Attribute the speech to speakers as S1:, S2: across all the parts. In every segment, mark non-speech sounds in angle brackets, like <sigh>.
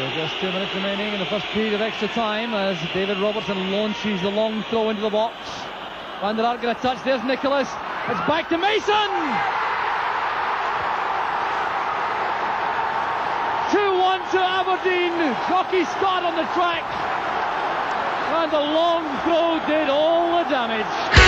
S1: So just two minutes remaining in the first period of extra time as David Robertson launches the long throw into the box. Van der Ark get a touch. There's Nicholas. It's back to Mason. 2-1 to Aberdeen. Jocky Scott on the track. And the long throw did all the damage.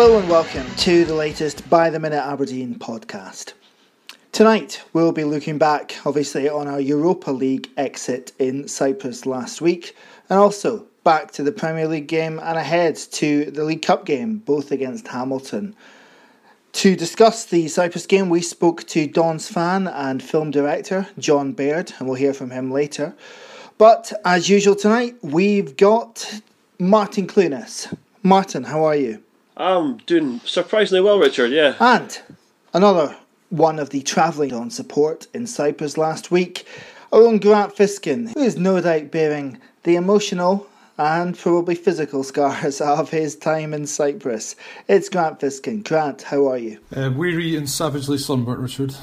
S2: Hello and welcome to the latest By the Minute Aberdeen podcast. Tonight we'll be looking back, obviously, on our Europa League exit in Cyprus last week, and also back to the Premier League game and ahead to the League Cup game, both against Hamilton. To discuss the Cyprus game, we spoke to Don's fan and film director Jon Baird, and we'll hear from him later. But as usual tonight, we've got Martin Clunas. Martin, how are you?
S3: I'm doing surprisingly well, Richard. Yeah.
S2: And another one of the travelling on support in Cyprus last week, our own Grant Fiskin, who is no doubt bearing the emotional and probably physical scars <laughs> of his time in Cyprus. It's Grant Fiskin. Grant, how are you?
S4: Uh, weary and savagely sunburnt, Richard.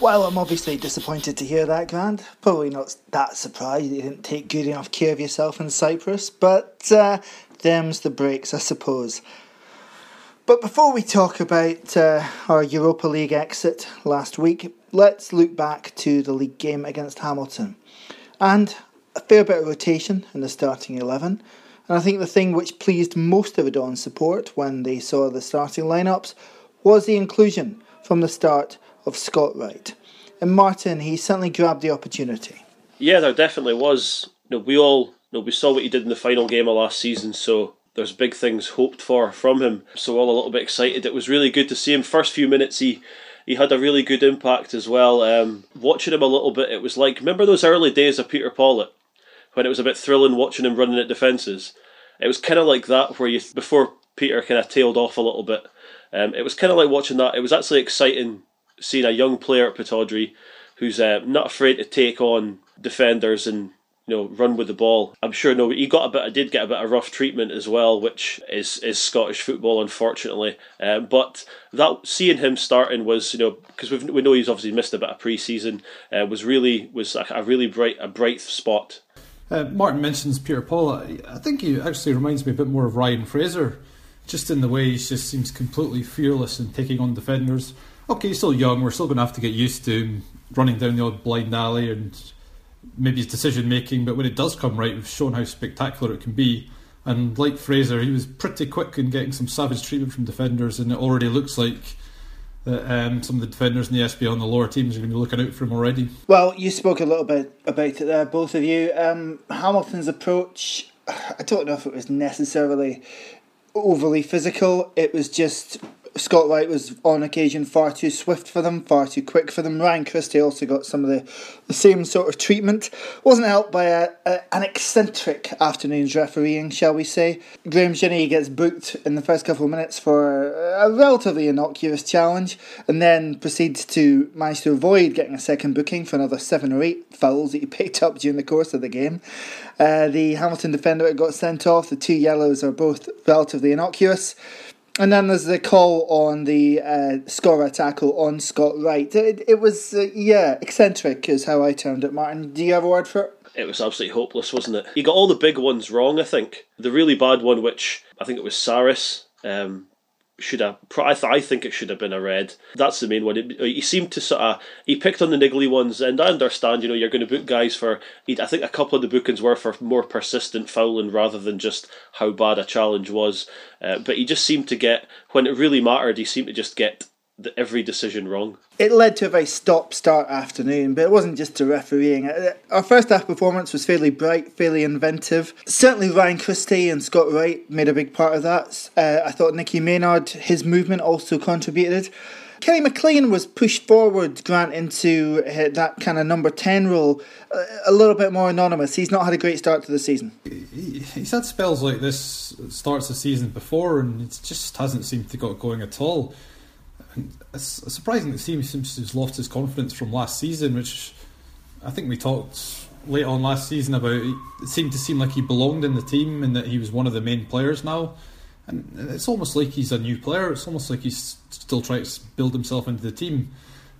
S2: Well, I'm obviously disappointed to hear that, Grant. Probably not that surprised you didn't take good enough care of yourself in Cyprus, but uh, them's the breaks, I suppose. But before we talk about uh, our Europa League exit last week, let's look back to the league game against Hamilton. And a fair bit of rotation in the starting 11. And I think the thing which pleased most of Dawn support when they saw the starting lineups was the inclusion from the start of Scott Wright. And Martin, he certainly grabbed the opportunity.
S3: Yeah, there definitely was. You know, we all you know, we saw what he did in the final game of last season, so there's big things hoped for from him. So all a little bit excited. It was really good to see him. First few minutes, he he had a really good impact as well. Um, watching him a little bit, it was like remember those early days of Peter Pawlett when it was a bit thrilling watching him running at defences. It was kind of like that where you before Peter kind of tailed off a little bit. Um, it was kind of like watching that. It was actually exciting seeing a young player at Pittodrie who's uh, not afraid to take on defenders and you know run with the ball. I'm sure no, he got a bit. I did get a bit of rough treatment as well, which is is Scottish football, unfortunately. Um, but that seeing him starting was you know because we we know he's obviously missed a bit of pre-season uh, was really was a, a really bright a bright spot.
S4: Uh, Martin mentions Peter Pawlett. I think he actually reminds me a bit more of Ryan Fraser, just in the way he just seems completely fearless in taking on defenders. Okay, he's still young. We're still going to have to get used to him running down the odd blind alley and maybe his decision making. But when it does come right, we've shown how spectacular it can be. And like Fraser, he was pretty quick in getting some savage treatment from defenders, and it already looks like that um, some of the defenders in the SPL and the lower teams are going to be looking out for him already.
S2: Well, you spoke a little bit about it there, both of you. Um, Hamilton's approach, I don't know if it was necessarily overly physical. It was just Scott Wright was on occasion far too swift for them, far too quick for them. Ryan Christie also got some of the, the same sort of treatment. Wasn't helped by a, a, an eccentric afternoon's refereeing, shall we say. Graham Ginny gets booked in the first couple of minutes for a relatively innocuous challenge and then proceeds to manage to avoid getting a second booking for another seven or eight fouls that he <laughs> picked up during the course of the game. Uh, the Hamilton defender got sent off, the two yellows are both relatively innocuous. And then there's the call on the uh, scorer tackle on Scott Wright. It, it was, uh, yeah, eccentric is how I termed it, Martin. Do you have a word for it?
S3: It was absolutely hopeless, wasn't it? He got all the big ones wrong, I think. The really bad one, which I think it was Sarris, um, should have. I, th- I think it should have been a red. That's the main one. It, he seemed to sort of he picked on the niggly ones, and I understand. You know, you're going to book guys for. I think a couple of the bookings were for more persistent fouling rather than just how bad a challenge was. Uh, but he just seemed to get when it really mattered. He seemed to just get the, every decision wrong.
S2: It led to a very stop start afternoon, but it wasn't just to refereeing. Our first half performance was fairly bright, fairly inventive. Certainly, Ryan Christie and Scott Wright made a big part of that. Uh, I thought Nicky Maynard, his movement also contributed. Kenny McLean was pushed forward, Grant, into uh, that kind of number 10 role, uh, a little bit more anonymous. He's not had a great start to the season.
S4: he's had spells like this starts the season before, and it just hasn't seemed to got going at all. Surprising that he seems to have lost his confidence from last season, which I think we talked late on last season about. It seemed to seem like he belonged in the team and that he was one of the main players now. And it's almost like he's a new player. It's almost like he's still trying to build himself into the team.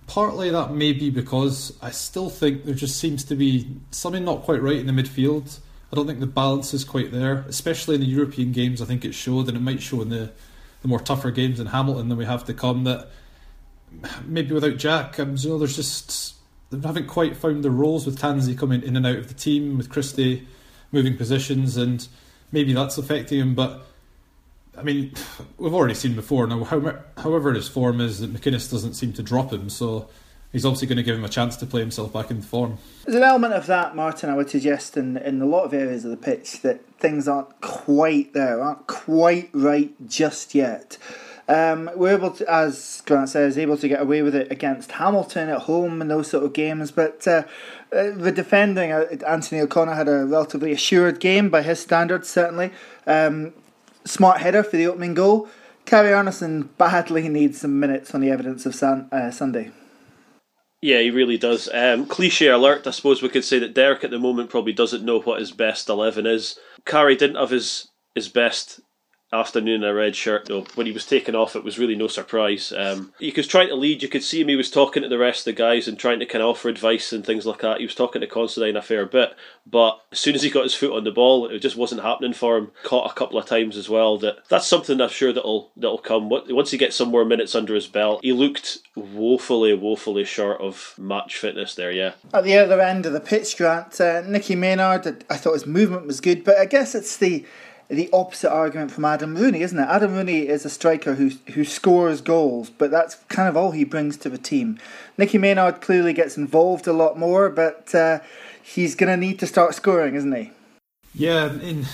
S4: Partly that may be because I still think there just seems to be something not quite right in the midfield. I don't think the balance is quite there, especially in the European games. I think it showed, and it might show in the, the more tougher games in Hamilton than we have to come. That maybe without Jack, um, you know, there's just they haven't quite found their roles with Tansey coming in and out of the team, with Christie moving positions, and maybe that's affecting him. But I mean, <sighs> we've already seen before now. However, his form is, that McInnes doesn't seem to drop him, so he's obviously going to give him a chance to play himself back in form.
S2: There's an element of that, Martin. I would suggest in in a lot of areas of the pitch that things aren't quite there, aren't quite right just yet. Um, we're able to, as Grant says, able to get away with it against Hamilton at home and those sort of games. But uh, uh, the defending, uh, Anthony O'Connor had a relatively assured game by his standards, certainly. Um, smart header for the opening goal. Kari Arnason badly needs some minutes on the evidence of San, uh, Sunday.
S3: Yeah, he really does. Um, cliche alert, I suppose we could say that Derek at the moment probably doesn't know what his best 11 is. Kari didn't have his, his best afternoon in a red shirt though. When he was taken off it was really no surprise. Um, he was trying to lead. You could see him he was talking to the rest of the guys and trying to kind of offer advice and things like that. He was talking to Considine a fair bit but as soon as he got his foot on the ball it just wasn't happening for him. Caught a couple of times as well that that's something I'm sure that'll that'll come. Once he gets some more minutes under his belt he looked woefully woefully short of match fitness there yeah.
S2: At the other end of the pitch Grant uh, Nicky Maynard I thought his movement was good but I guess it's the the opposite argument from Adam Rooney, isn't it? Adam Rooney is a striker who who scores goals, but that's kind of all he brings to the team. Nicky Maynard clearly gets involved a lot more, but uh, he's going to need to start scoring, isn't he?
S4: Yeah, in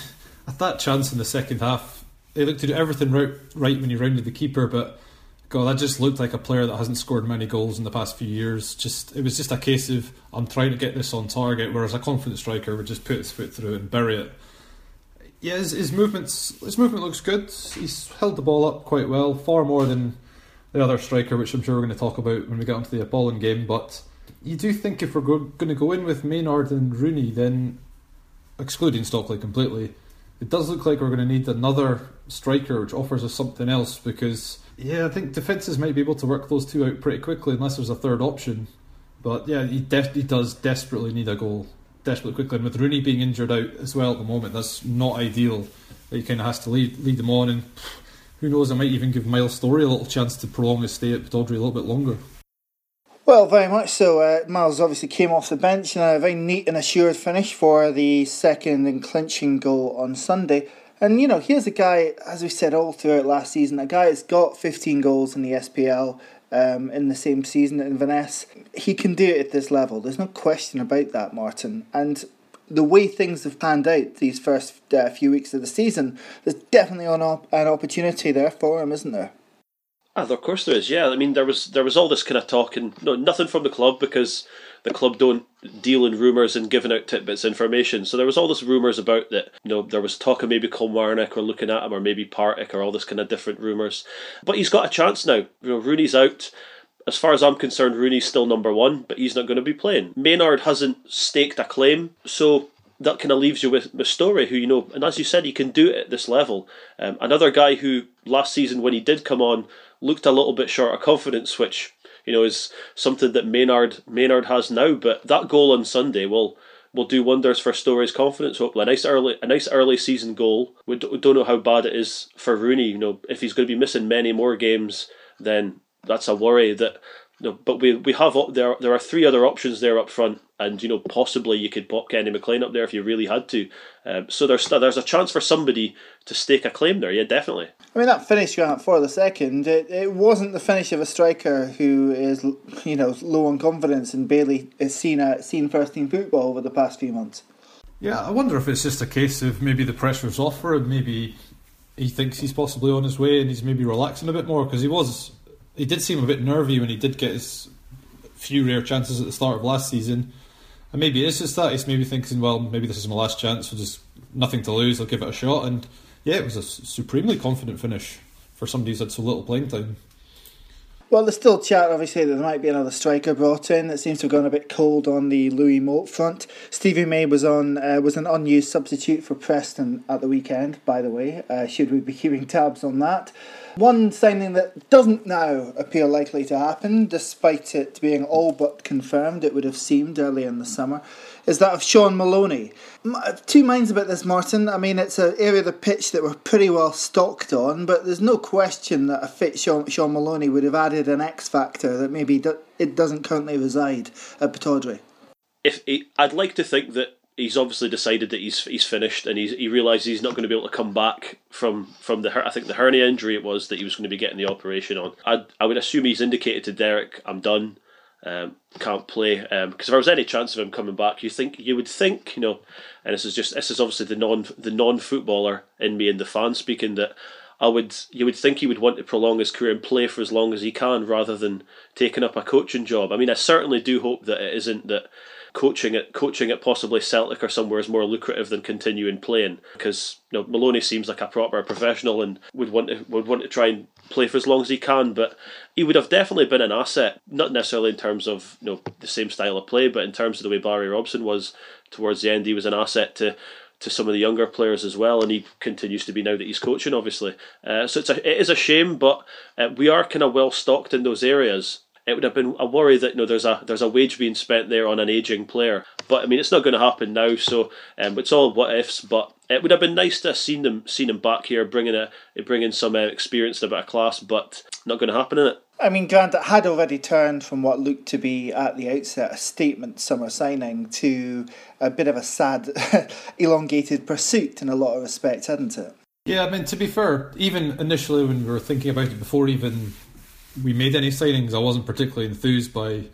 S4: at that chance in the second half, they looked to do everything right, right when he rounded the keeper, but God, that just looked like a player that hasn't scored many goals in the past few years. Just it was just a case of I'm trying to get this on target, whereas a confident striker would just put his foot through and bury it yeah, his, his movements his movement looks good. He's held the ball up quite well, far more than the other striker, which I'm sure we're going to talk about when we get onto the Apollon game. But you do think if we're go- going to go in with Maynard and Rooney, then excluding Stockley completely, it does look like we're going to need another striker which offers us something else because yeah, I think defences might be able to work those two out pretty quickly unless there's a third option. But yeah, he definitely does desperately need a goal desperately quickly. And with Rooney being injured out as well at the moment, that's not ideal. He kind of has to lead lead them on, and who knows, I might even give Miles Storey a little chance to prolong his stay at Pittodrie a little bit longer.
S2: Well, very much so. Uh, Miles obviously came off the bench and a very neat and assured finish for the second and clinching goal on Sunday. And you know, here's a guy, as we said all throughout last season, a guy that's got 15 goals in the SPL um, in the same season in Inverness. He can do it at this level. There's no question about that, Martin. And the way things have panned out these first uh, few weeks of the season, there's definitely an, op- an opportunity there for him, isn't there?
S3: Ah, of course there is. Yeah, I mean there was there was all this kind of talk and no nothing from the club because the club don't deal in rumours and giving out tidbits information. So there was all this rumours about that, you know, there was talk of maybe Kilmarnock or looking at him or maybe Partick or all this kind of different rumours. But he's got a chance now. You know, Rooney's out. As far as I'm concerned, Rooney's still number one, but he's not going to be playing. Maynard hasn't staked a claim, so that kind of leaves you with, Storey, who you know, and as you said, he can do it at this level. Um, another guy who last season, when he did come on, looked a little bit short of confidence, which you know, is something that Maynard Maynard has now. But that goal on Sunday will will do wonders for Storey's confidence. Hopefully, a nice early a nice early season goal. We don't know how bad it is for Rooney. You know, if he's going to be missing many more games, then that's a worry. That you know, but we we have there there are three other options there up front and you know possibly you could pop Kenny McLean up there if you really had to. Um, so there's there's a chance for somebody to stake a claim there. Yeah, definitely.
S2: I mean that finish you had for the second, it, it wasn't the finish of a striker who is you know low on confidence and barely has seen a, seen first team football over the past few months.
S4: Yeah, I wonder if it's just a case of maybe the pressure's off for him. Maybe he thinks he's possibly on his way and he's maybe relaxing a bit more because he was he did seem a bit nervy when he did get his few rare chances at the start of last season. And maybe it's just that he's maybe thinking, well, maybe this is my last chance. So just nothing to lose. I'll give it a shot. And yeah, it was a supremely confident finish for somebody who's had so little playing time.
S2: Well, there's still chat, obviously, that there might be another striker brought in. It seems to have gone a bit cold on the Louis Moult front. Stevie May was on uh, was an unused substitute for Preston at the weekend, by the way. Uh, should we be keeping tabs on that? One signing that doesn't now appear likely to happen, despite it being all but confirmed, it would have seemed early in the summer, is that of Shaun Maloney. Uh, two minds about this, Martin. I mean, it's an area of the pitch that we're pretty well stocked on, but there's no question that a fit Sean, Shaun Maloney would have added an X factor that maybe do, it doesn't currently reside at Pittodrie.
S3: If he, I'd like to think that he's obviously decided that he's he's finished and he's, he realizes he's not going to be able to come back from from the I think the hernia injury it was that he was going to be getting the operation on. I I would assume he's indicated to Derek, I'm done, um, can't play. Because um, if there was any chance of him coming back, you think you would think you know, and this is just this is obviously the non the non footballer in me and the fan speaking that. I would you would think he would want to prolong his career and play for as long as he can rather than taking up a coaching job. I mean, I certainly do hope that it isn't that coaching at coaching at possibly Celtic or somewhere is more lucrative than continuing playing because you know Maloney seems like a proper professional and would want to would want to try and play for as long as he can but he would have definitely been an asset not necessarily in terms of you know the same style of play but in terms of the way Barry Robson was towards the end he was an asset to to some of the younger players as well, and he continues to be now that he's coaching, obviously. Uh, so it's a, it is a shame, but uh, we are kind of well stocked in those areas it would have been a worry that you know there's a there's a wage being spent there on an aging player. But I mean, it's not going to happen now, so um, it's all what ifs. But it would have been nice to have seen them seen him back here, bringing a bringing some uh, experience and a bit of class. But not going to happen, in it.
S2: I mean, Grant had already turned from what looked to be at the outset a statement summer signing to a bit of a sad, <laughs> elongated pursuit in a lot of respects, hadn't it?
S4: Yeah, I mean, to be fair, even initially when we were thinking about it before even we made any signings, I wasn't particularly enthused by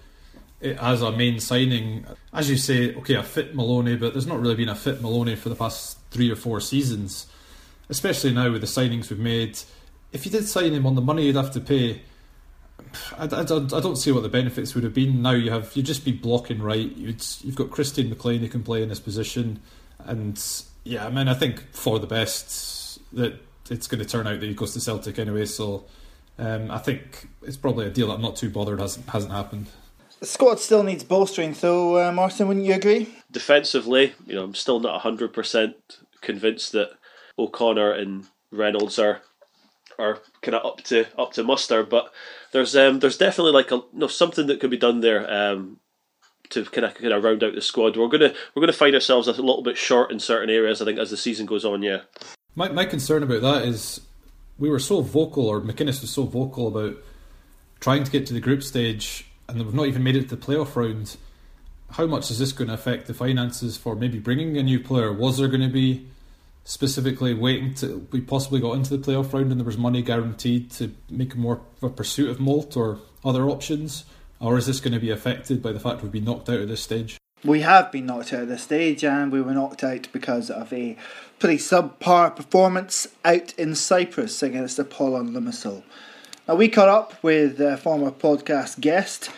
S4: it as a main signing. As you say, okay, a fit Maloney, but there's not really been a fit Maloney for the past three or four seasons, especially now with the signings we've made. If you did sign him on the money you'd have to pay, I, I, I don't see what the benefits would have been. Now you have you'd just be blocking Wright. You'd, you've got Christian McLean who can play in this position, and yeah, I mean I think for the best that it's going to turn out that he goes to Celtic anyway. So um, I think it's probably a deal that I'm not too bothered hasn't hasn't happened.
S2: The squad still needs bolstering, though, uh, Martin. Wouldn't you agree?
S3: Defensively, you know, I'm still not hundred percent convinced that O'Connor and Reynolds are are kind of up to up to muster. But there's um, there's definitely like a you know, something that could be done there um, to kind of kind of round out the squad. We're gonna we're gonna find ourselves a little bit short in certain areas. I think as the season goes on. Yeah.
S4: My my concern about that is we were so vocal, or McInnes was so vocal about trying to get to the group stage, and we've not even made it to the playoff round. How much is this going to affect the finances for maybe bringing a new player? Was there going to be specifically waiting to we possibly got into the playoff round and there was money guaranteed to make more of a pursuit of Moult or other options? Or is this going to be affected by the fact we've been knocked out at this stage?
S2: We have been knocked out of this stage, and we were knocked out because of a pretty subpar performance out in Cyprus against Apollon Limassol. Now, we caught up with a former podcast guest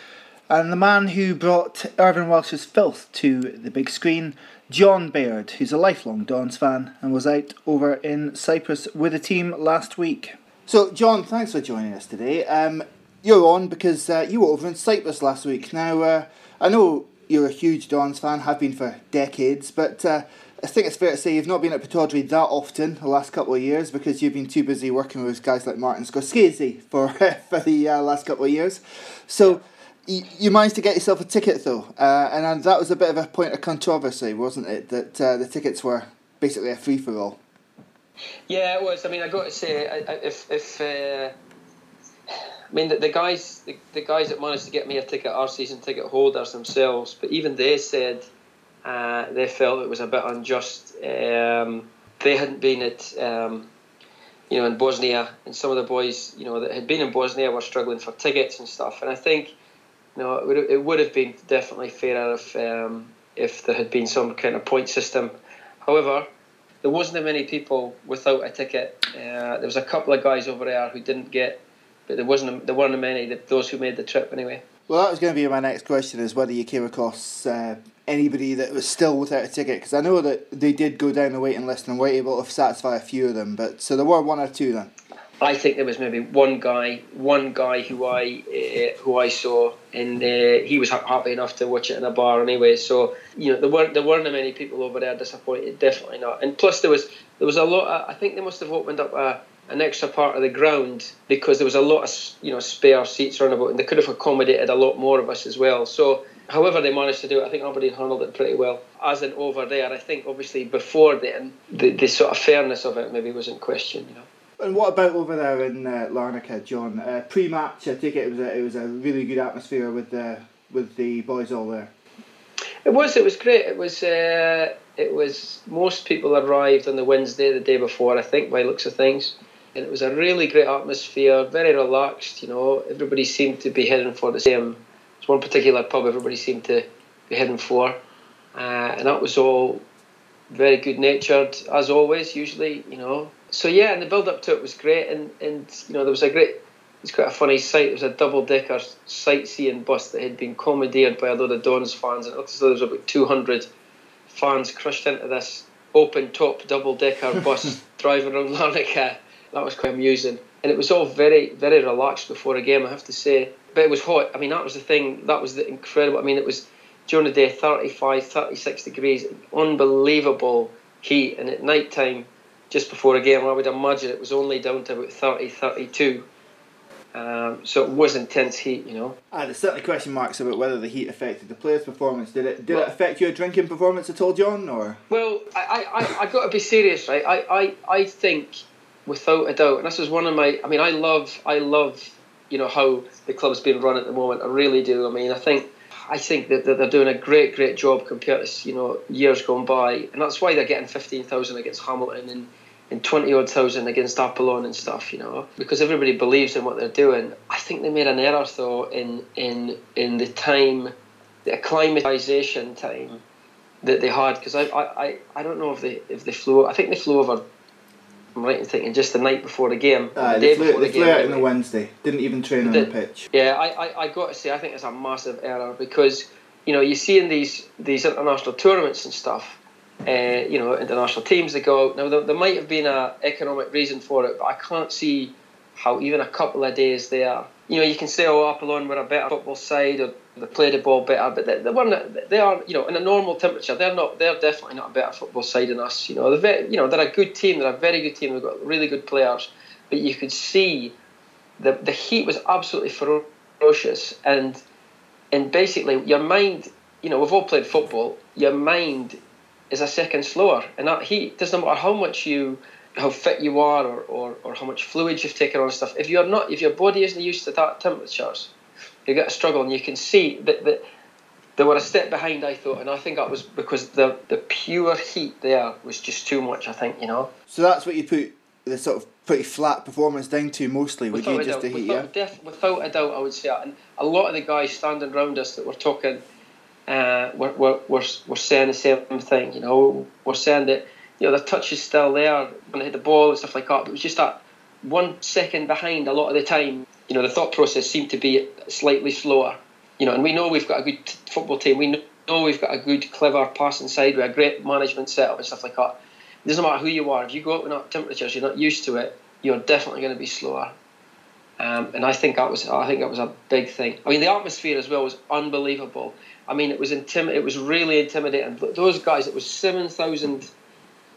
S2: and the man who brought Irvine Welsh's filth to the big screen, Jon Baird, who's a lifelong Dons fan and was out over in Cyprus with the team last week. So, Jon, thanks for joining us today. Um, you're on because uh, you were over in Cyprus last week. Now, uh, I know you're a huge Dons fan, have been for decades, but uh, I think it's fair to say you've not been at Pittodrie that often the last couple of years because you've been too busy working with guys like Martin Scorsese for <laughs> for the uh, last couple of years. So you, you managed to get yourself a ticket though, uh, and that was a bit of a point of controversy, wasn't it? That uh, the tickets were basically a free for all.
S5: Yeah, it was. I mean, I got to say, if if uh, I mean the, the guys the, the guys that managed to get me a ticket are season ticket holders themselves, but even they said uh, they felt it was a bit unjust. Um, they hadn't been at, um, you know, in Bosnia, and some of the boys, you know, that had been in Bosnia were struggling for tickets and stuff. And I think, you know, it would it would have been definitely fairer if um, if there had been some kind of point system. However, there wasn't many people without a ticket. Uh, there was a couple of guys over there who didn't get but there wasn't there weren't many those who made the trip anyway.
S2: Well, that was going to be my next question: is whether you came across uh, anybody that was still without a ticket? Because I know that they did go down the waiting list and were able to satisfy a few of them. But so there were one or two then.
S5: I think there was maybe one guy, one guy who I uh, who I saw, and uh, he was happy enough to watch it in a bar anyway. So you know there weren't there weren't many people over there disappointed, definitely not. And plus there was there was a lot. Of, I think they must have opened up a an extra part of the ground because there was a lot of you know spare seats around about, and they could have accommodated a lot more of us as well. So, however they managed to do it, I think Aberdeen handled it pretty well. As in over there, I think obviously before then, the, the sort of fairness of it maybe was in question. You know.
S2: And what about over there in uh, Larnaca, Jon? Uh, pre-match, I take it, it was a, it was a really good atmosphere with the with the boys all there.
S5: It was. It was great. It was. Uh, it was. Most people arrived on the Wednesday, the day before, I think, by looks of things and it was a really great atmosphere, very relaxed. You know, everybody seemed to be heading for the same. There's one particular pub everybody seemed to be heading for, uh, and that was all very good natured as always. Usually, you know. So yeah, and the build up to it was great, and and you know there was a great. It's quite a funny sight. There was a double decker sightseeing bus that had been commandeered by a load of Dons fans, and it looked as though there was about 200 fans crushed into this open top double decker <laughs> bus driving around Larnaca that was quite amusing. And it was all very, very relaxed before a game, I have to say. But it was hot. I mean, that was the thing. That was the incredible. I mean, it was during the day 35, 36 degrees, unbelievable heat. And at night time, just before a game, I would imagine it was only down to about 30, 32. Um, so it was intense heat, you know.
S2: Ah, there's certainly question marks about whether the heat affected the players' performance. Did it? Did well, it affect your drinking performance at all, Jon? Or
S5: well, I, I, I got to be serious, right? I, I, I think without a doubt. And this is one of my. I mean, I love, I love, you know, how the club's being run at the moment. I really do. I mean, I think, I think that they're doing a great, great job compared to you know years gone by, and that's why they're getting fifteen thousand against Hamilton and. And twenty odd thousand against Apollon and stuff, you know, because everybody believes in what they're doing. I think they made an error though in in in the time, the acclimatization time that they had because I, I, I don't know if they if they flew I think they flew over I'm right in thinking just the night before the game.
S2: Uh, the they flew, they the flew out on the Wednesday. Didn't even train on the pitch.
S5: Yeah, I, I, I got to say I think it's a massive error because you know you see in these these international tournaments and stuff. Uh, you know, international teams that go out. Now, there, there might have been an economic reason for it, but I can't see how even a couple of days there. You know, you can say, "Oh, Apollon were a better football side," or they play the ball better, but they, they weren't. They are, you know, in a normal temperature, they're not. They're definitely not a better football side than us. You know, they're very, you know, they're a good team. They're a very good team. They've got really good players, but you could see the the heat was absolutely ferocious, and and basically your mind. You know, we've all played football. Your mind is a second slower, and that heat doesn't matter how much you how fit you are or, or, or how much fluid you've taken on stuff. If you're not, if your body isn't used to that temperatures, you get a struggle, and you can see that, that they were a step behind. I thought, and I think that was because the the pure heat there was just too much. I think you know.
S2: So that's what you put the sort of pretty flat performance down to mostly. Would without you just
S5: doubt,
S2: the heat?
S5: Without,
S2: yeah.
S5: Def, without a doubt, I would say, that. and a lot of the guys standing around us that were talking. Uh, were, were, were, saying the same thing, you know. We're saying that you know the touch is still there when they hit the ball and stuff like that. But it was just that one second behind a lot of the time you know, the thought process seemed to be slightly slower. You know, and we know we've got a good football team. We know we've got a good, clever passing side with a great management setup and stuff like that. It doesn't matter who you are. If you go up in temperatures, you're not used to it. You're definitely going to be slower. Um, and I think that was I think that was a big thing. I mean, the atmosphere as well was unbelievable. I mean, it was intim- It was really intimidating. Those guys, it was seven thousand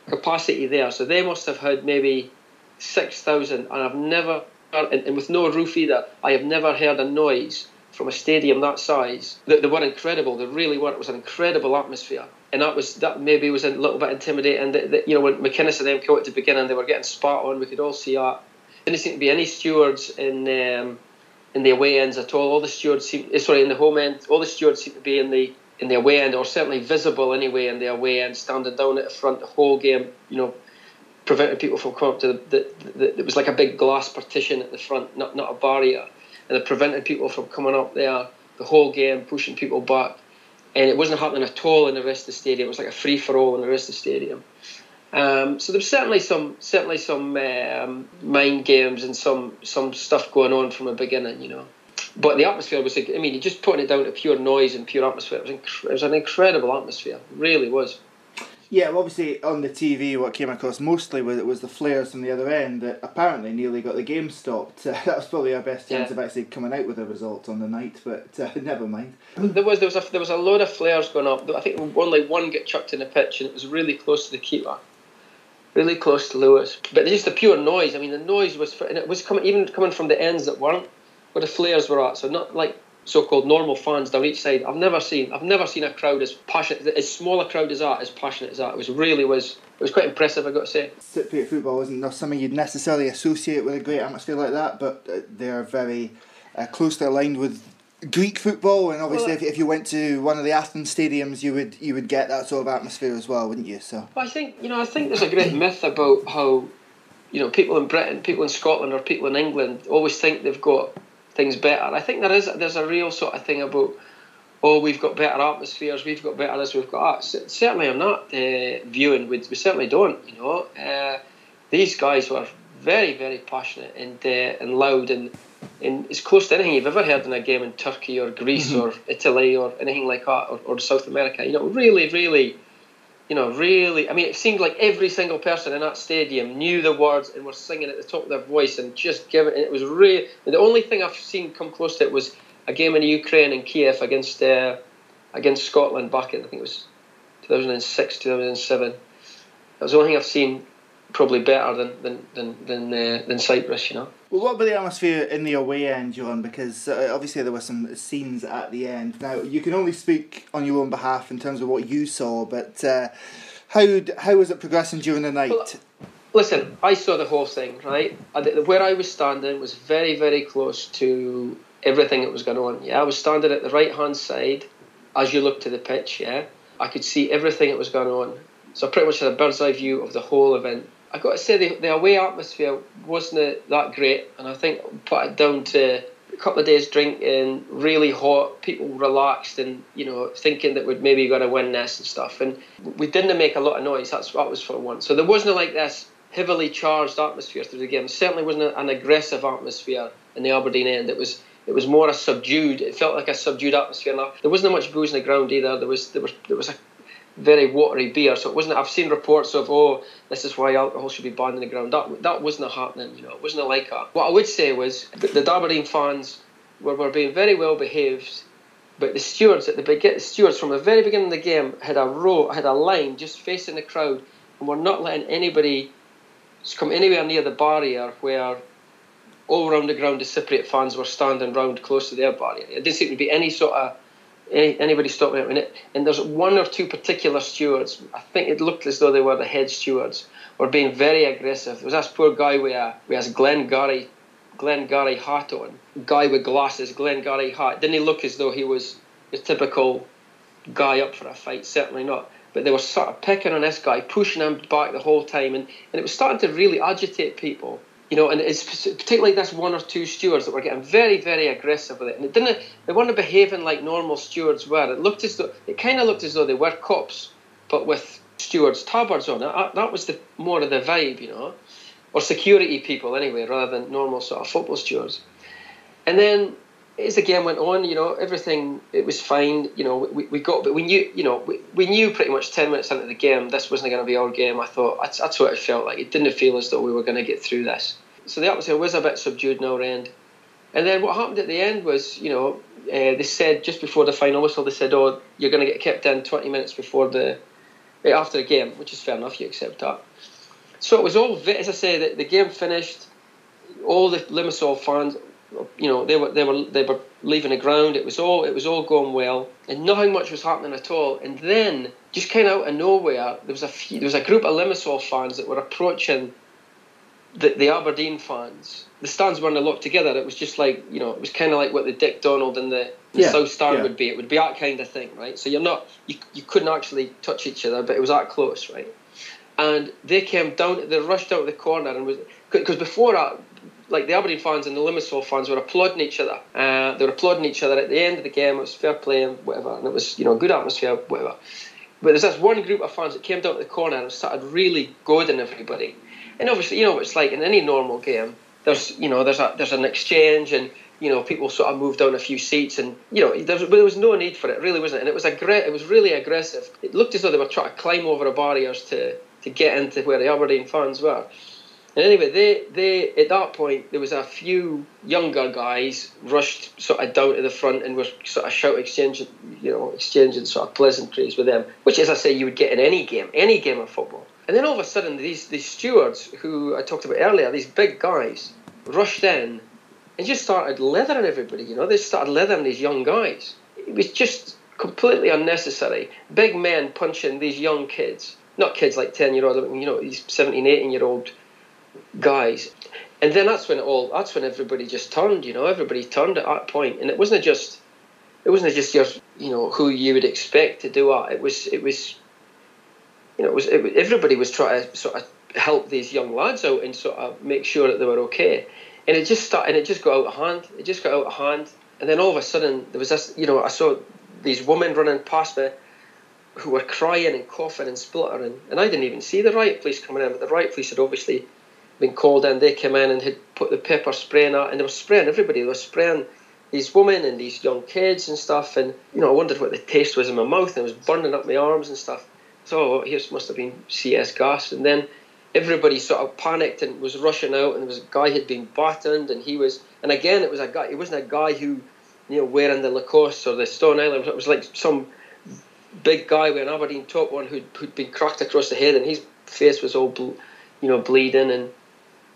S5: capacity there, so they must have had maybe six thousand. And I've never and, and, with no roof either, I have never heard a noise from a stadium that size. They, they were incredible. They really were. It was an incredible atmosphere, and that was that maybe was a little bit intimidating. You know when McInnes and them came at the beginning, they were getting spot on. We could all see that. Didn't seem to be any stewards in um, in the away ends at all. All the stewards seem eh, sorry in the home end. All the stewards seem to be in the in the away end, or certainly visible anyway in the away end, standing down at the front the whole game. You know, preventing people from coming up to the, the, the, it was like a big glass partition at the front, not not a barrier, and it prevented people from coming up there the whole game, pushing people back, and it wasn't happening at all in the rest of the stadium. It was like a free for all in the rest of the stadium. Um, so there was certainly some certainly some um, mind games and some some stuff going on from the beginning, you know. But the atmosphere was, I mean, you just putting it down to pure noise and pure atmosphere, it was, inc- it was an incredible atmosphere, it really was.
S2: Yeah, well, obviously on the TV, what came across mostly was was the flares from the other end that apparently nearly got the game stopped. Uh, <laughs> that was probably our best chance
S5: Yeah.
S2: of actually coming out with a result on the night, but uh, <laughs> never mind.
S5: There was there was a there was a load of flares going up. I think only one got chucked in the pitch, and it was really close to the keeper, really close to Lewis. But just the pure noise. I mean, the noise was, and it was coming even coming from the ends that weren't where the flares were at. So not like so-called normal fans down each side. I've never seen I've never seen a crowd as passionate, as small a crowd as that, as passionate as that. It was really was it was quite impressive. I got to say.
S2: Cypriot football isn't something you'd necessarily associate with a great atmosphere like that, but uh, they are very uh, closely aligned with Greek football. And obviously,
S5: Well,
S2: if, if you went to one of the Athens stadiums, you would you would get that sort of atmosphere as well, wouldn't you? So
S5: Well, I think you know. I think there's a great myth about how, you know, people in Britain, people in Scotland, or people in England always think they've got things better. I think there is there's a real sort of thing about, oh, we've got better atmospheres, we've got better this, we've got that. Certainly, I'm not uh, viewing. We, we certainly don't. You know, uh, these guys were very very passionate and uh, and loud and. And it's close to anything you've ever heard in a game in Turkey or Greece or Italy or anything like that, or, or South America. You know, really, really you know, really, I mean, it seemed like every single person in that stadium knew the words and were singing at the top of their voice and just giving. And it was really the only thing I've seen come close to it was a game in Ukraine in Kiev against uh, against Scotland back in I think it was 2006, 2007. That was the only thing I've seen probably better than than than than, uh, than Cyprus. You know.
S2: Well, what about the atmosphere in the away end, Jon? Because uh, obviously there were some scenes at the end. Now you can only speak on your own behalf in terms of what you saw, but uh, how how was it progressing during the night?
S5: Well, Listen, I saw the whole thing, right? Where I was standing was very, very close to everything that was going on. Yeah, I was standing at the right hand side as you look to the pitch. Yeah, I could see everything that was going on. So I pretty much had a bird's eye view of the whole event. I got to say the, the away atmosphere wasn't that great, and I think put it down to a couple of days drinking, really hot, people relaxed, and you know thinking that we'd maybe going to win this and stuff. And we didn't make a lot of noise. That's that was for one. So there wasn't like this heavily charged atmosphere through the game. Certainly wasn't an aggressive atmosphere in the Aberdeen end. It was it was more a subdued. It felt like a subdued atmosphere. There wasn't much booze in the ground either. There was there was there was a very watery beer. So it wasn't. I've seen reports of oh, this is why alcohol should be banned in the ground. That that wasn't happening. You know, it wasn't like that. What I would say was the, the Aberdeen fans were, were being very well behaved. But the stewards at the begin, stewards from the very beginning of the game had a row, had a line just facing the crowd, and were not letting anybody come anywhere near the barrier where all around the ground the Cypriot fans were standing round close to their barrier. It didn't seem to be any sort of anybody. And, it. and there's one or two particular stewards. I think it looked as though they were the head stewards. Were being very aggressive. There was this poor guy with a with his Glengarry Glengarry hat on. Guy with glasses, Glengarry hat. Didn't he look as though he was the typical guy up for a fight? Certainly not. But they were sort of picking on this guy, pushing him back the whole time, and, and it was starting to really agitate people. You know, and it's particularly this one or two stewards that were getting very, very aggressive with it, and it didn't. They weren't behaving like normal stewards were. It looked as though it kind of looked as though they were cops, but with stewards' tabards on. That, that was the more of the vibe, you know, or security people anyway, rather than normal sort of football stewards. And then as the game went on, you know, everything it was fine. You know, we, we got, but we knew, you know, we, we knew pretty much ten minutes into the game this wasn't going to be our game. I thought that's, that's what it felt like. It didn't feel as though we were going to get through this. So the atmosphere was a bit subdued in our end. And then what happened at the end was, you know, uh, they said just before the final whistle, they said, "Oh, you're going to get kept in 20 minutes before the uh, after the game," which is fair enough. You accept that. So it was all, as I say, the, the game finished. All the Limassol fans, you know, they were they were they were leaving the ground. It was all it was all going well, and nothing much was happening at all. And then, just kind of out of nowhere, there was a few, there was a group of Limassol fans that were approaching the, the Aberdeen fans. The stands weren't locked together. It was just like you know, it was kind of like what the Dick Donald and the, the
S2: Yeah,
S5: South Stand
S2: yeah.
S5: would be. It would be that kind of thing, right? So you're not you, you couldn't actually touch each other, but it was that close, right? And they came down, they rushed out of the corner and was because before that, like the Aberdeen fans and the Limassol fans were applauding each other. Uh, they were applauding each other at the end of the game. It was fair play and whatever, and it was you know a good atmosphere, whatever. But there's this one group of fans that came down to the corner and started really goading everybody. And obviously, you know it's like in any normal game. There's, you know, there's a there's an exchange, and you know, people sort of moved down a few seats, and you know, there was, there was no need for it, really, wasn't it? And it was aggra- it was really aggressive. It looked as though they were trying to climb over the barriers to to get into where the Aberdeen fans were. And anyway, they, they at that point there was a few younger guys rushed sort of down to the front and were sort of shout exchanging, you know, exchanging sort of pleasantries with them, which, as I say, you would get in any game, any game of football. And then all of a sudden, these these stewards who I talked about earlier, these big guys, rushed in and just started leathering everybody. You know, they started leathering these young guys. It was just completely unnecessary. Big men punching these young kids, not kids like ten year old, you know, these 17, 18 year old guys. And then that's when it all that's when everybody just turned, you know, everybody turned at that point. And it wasn't just it wasn't just your you know, who you would expect to do that. It was it was you know, it was it, everybody was trying to sort of help these young lads out and sort of make sure that they were okay. And it just started and it just got out of hand. It just got out of hand. And then all of a sudden there was this you know, I saw these women running past me who were crying and coughing and spluttering. And I didn't even see the riot police coming in, but the riot police had obviously been called in. They came in and had put the pepper spray in and they were spraying everybody. They were spraying these women and these young kids and stuff. And you know, I wondered what the taste was in my mouth, and it was burning up my arms and stuff. So oh, here must have been CS gas. And then everybody sort of panicked and was rushing out. And there was a guy had been battened, and he was. And again, it was a guy. It wasn't a guy who, you know, wearing the Lacoste or the Stone Island. It was like some big guy with an Aberdeen top one who'd, who'd been cracked across the head, and his face was all, you know, bleeding and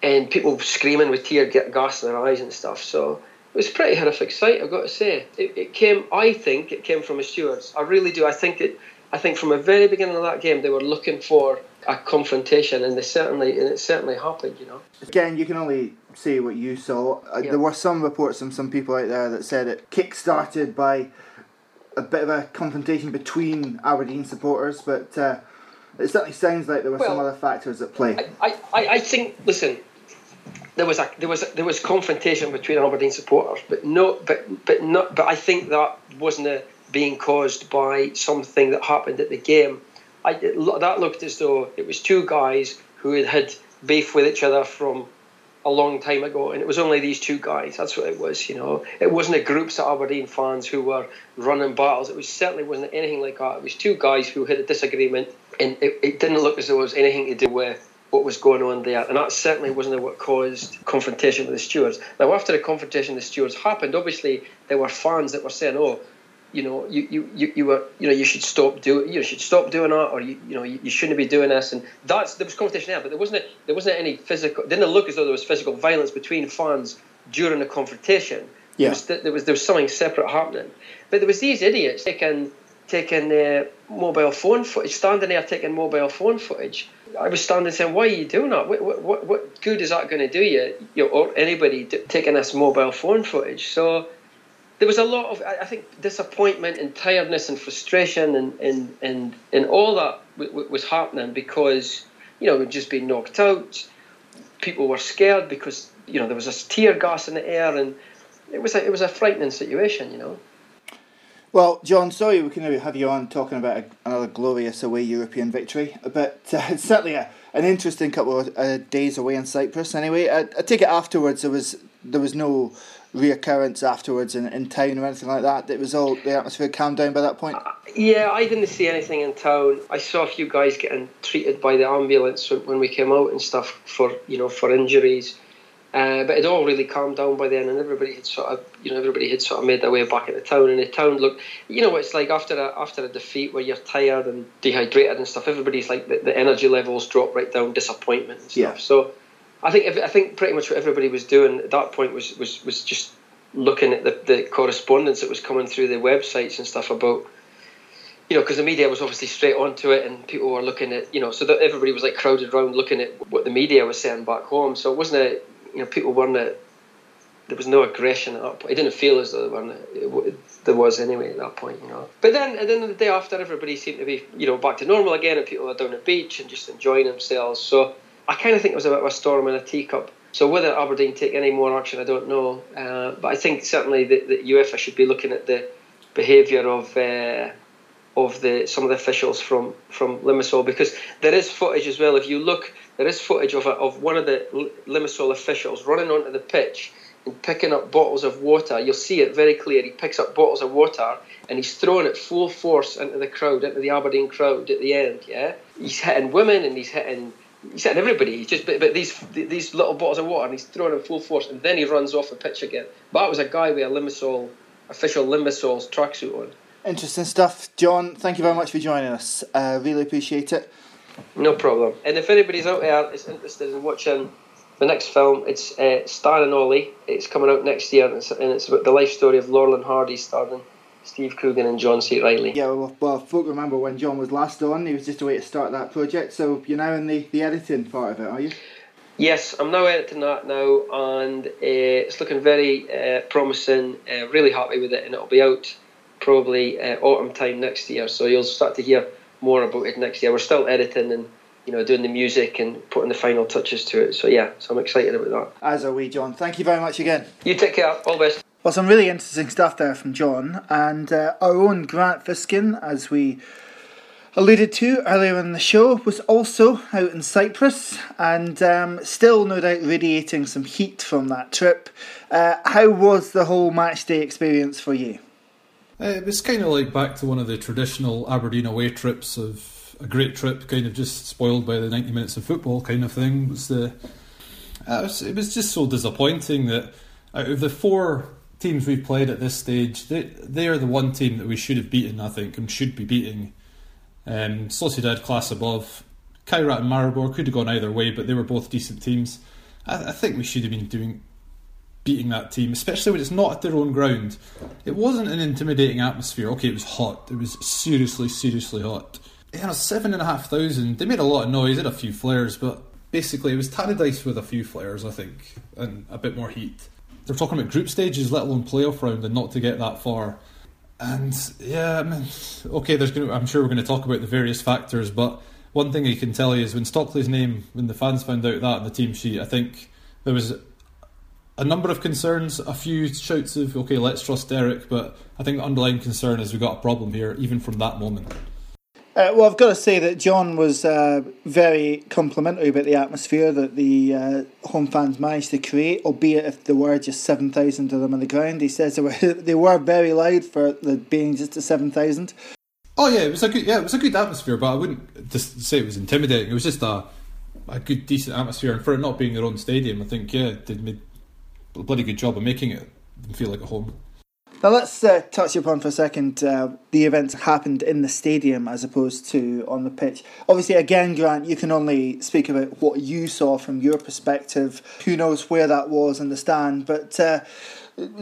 S5: and people screaming with tear gas in their eyes and stuff. So it was a pretty horrific sight, I've got to say. It, it came, I think, it came from the stewards. I really do. I think it. I think from the very beginning of that game, they were looking for a confrontation, and they certainly, and it certainly happened. You know.
S2: Again, you can only say what you saw. Uh. There were some reports from some people out there that said it kick-started by a bit of a confrontation between Aberdeen supporters, but uh, it certainly sounds like there were some other factors at play.
S5: I, I, I think. Listen, there was a there was there was confrontation between Aberdeen supporters, but no, but but not. But I think that wasn't uh being caused by something that happened at the game. I it, that looked as though it was two guys who had had beef with each other from a long time ago, and it was only these two guys. That's what it was, you know. It wasn't a groups of Aberdeen fans who were running battles. It was certainly wasn't anything like that. It was two guys who had a disagreement, and it, it didn't look as though it was anything to do with what was going on there. And that certainly wasn't what caused confrontation with the stewards. Now, after the confrontation with the stewards happened, obviously there were fans that were saying, "Oh." You know, you, you, you, you were you know you should stop do you should stop doing that, or you, you know you, you shouldn't be doing this, and that's there was confrontation there, but there wasn't there wasn't any physical. It didn't look as though there was physical violence between fans during the confrontation.
S2: Yeah.
S5: There was there was there was something separate happening, but there was these idiots taking taking uh, mobile phone footage, standing there taking mobile phone footage. I was standing saying, "Why are you doing that? What what what, good is that going to do you, you or anybody d- taking this mobile phone footage?" So there was a lot of I I think disappointment and tiredness and frustration and and and, and all that w- w- was happening because you know we'd just been knocked out. People were scared because you know there was this tear gas in the air and it was a, it was a frightening situation. You know.
S2: Well, Jon, sorry we can have you on talking about a, another glorious away European victory, but <laughs> uh, certainly a, an interesting couple of uh, days away in Cyprus. Anyway, I, I take it afterwards there was there was no reoccurrence afterwards in, in town or anything like that. It was all the atmosphere calmed down by that point.
S5: Yeah, I didn't see anything in town. I saw a few guys getting treated by the ambulance when we came out and stuff for you know for injuries. Uh, but it all really calmed down by then, and everybody had sort of, you know, everybody had sort of made their way back into town. And the town looked, you know, what it's like after a after a defeat where you're tired and dehydrated and stuff. Everybody's like the, the energy levels drop right down, disappointment and stuff.
S2: Yeah.
S5: So, I think I think pretty much what everybody was doing at that point was was, was just looking at the, the correspondence that was coming through the websites and stuff about you know, because the media was obviously straight onto it, and people were looking at, you know, so that everybody was like crowded around looking at what the media was saying back home. So it wasn't a, you know, people weren't. There was no aggression at that point. It didn't feel as though there weren't. It, there was anyway at that point, you know. But then, and then the day after, everybody seemed to be, you know, back to normal again, and people were down at the beach and just enjoying themselves. So I kind of think it was a bit of a storm in a teacup. So whether Aberdeen take any more action, I don't know. Uh, but I think certainly that, that UEFA should be looking at the behaviour of. Uh, of the some of the officials from from Limassol because there is footage as well. If you look, there is footage of a, of one of the Limassol officials running onto the pitch and picking up bottles of water. You'll see it very clear. He picks up bottles of water and he's throwing it full force into the crowd, into the Aberdeen crowd at the end. Yeah, he's hitting women and he's hitting. He's hitting everybody. He's just, but, but these these little bottles of water, and he's throwing them full force, and then he runs off the pitch again. But that was a guy with a Limassol official Limassol's tracksuit on.
S2: Interesting stuff, Jon. Thank you very much for joining us. Uh, really appreciate it.
S5: No problem. And if anybody's out there is interested in watching the next film, it's uh, Stan and Ollie. It's coming out next year, and it's, and it's about the life story of Laurel and Hardy, starring Steve Coogan and Jon C. Reilly.
S2: Yeah, well, well, folk remember when John was last on, he was just a way to start that project. So you're now in the, the editing part of it, are you?
S5: Yes, I'm now editing that now, and uh, it's looking very uh, promising. Uh, really happy with it, and it'll be out probably uh, autumn time next year. So you'll start to hear more about it next year. We're still editing and you know doing the music and putting the final touches to it. So yeah, so I'm excited about that.
S2: As are we, Jon. Thank you very much again.
S5: You take care. All the best.
S2: Well, some really interesting stuff there from Jon and uh, our own Grant Fiskin, as we alluded to earlier in the show, was also out in Cyprus and um, still, no doubt, radiating some heat from that trip. Uh, how was the whole match day experience for you?
S4: Uh, it was kind of like back to one of the traditional Aberdeen away trips of a great trip, kind of just spoiled by the 90 minutes of football kind of thing. It was the, uh, it, was, it was just so disappointing that out of the four teams we've played at this stage, they they are the one team that we should have beaten, I think, and should be beating. Um, Sociedad class above, Kairat and Maribor could have gone either way, but they were both decent teams. I, I think we should have been doing beating that team, especially when it's not at their own ground. It wasn't an intimidating atmosphere. Okay, it was hot. It was seriously, seriously hot. You know, seven and a half thousand. They made a lot of noise, had a few flares, but basically it was Tannadice with a few flares, I think, and a bit more heat. They're talking about group stages, let alone playoff round, and not to get that far. And yeah, I mean, okay, there's going to, I'm sure we're going to talk about the various factors, but one thing I can tell you is when Stockley's name, when the fans found out that on the team sheet, I think there was a number of concerns, a few shouts of okay, let's trust Derek, but I think the underlying concern is we've got a problem here, even from that moment.
S2: Uh, well, I've got to say that Jon was uh, very complimentary about the atmosphere that the uh, home fans managed to create, albeit if there were just 7,000 of them on the ground. He says they were, <laughs> they were very loud for the being just a 7,000.
S4: Oh yeah, it was a good yeah, it was a good atmosphere, but I wouldn't just say it was intimidating. It was just a a good decent atmosphere, and for it not being their own stadium, I think yeah, they made a bloody good job of making it feel like a home.
S2: Now let's uh, touch upon for a second uh, the events happened in the stadium as opposed to on the pitch. Obviously, again, Grant, you can only speak about what you saw from your perspective. Who knows where that was in the stand? But uh,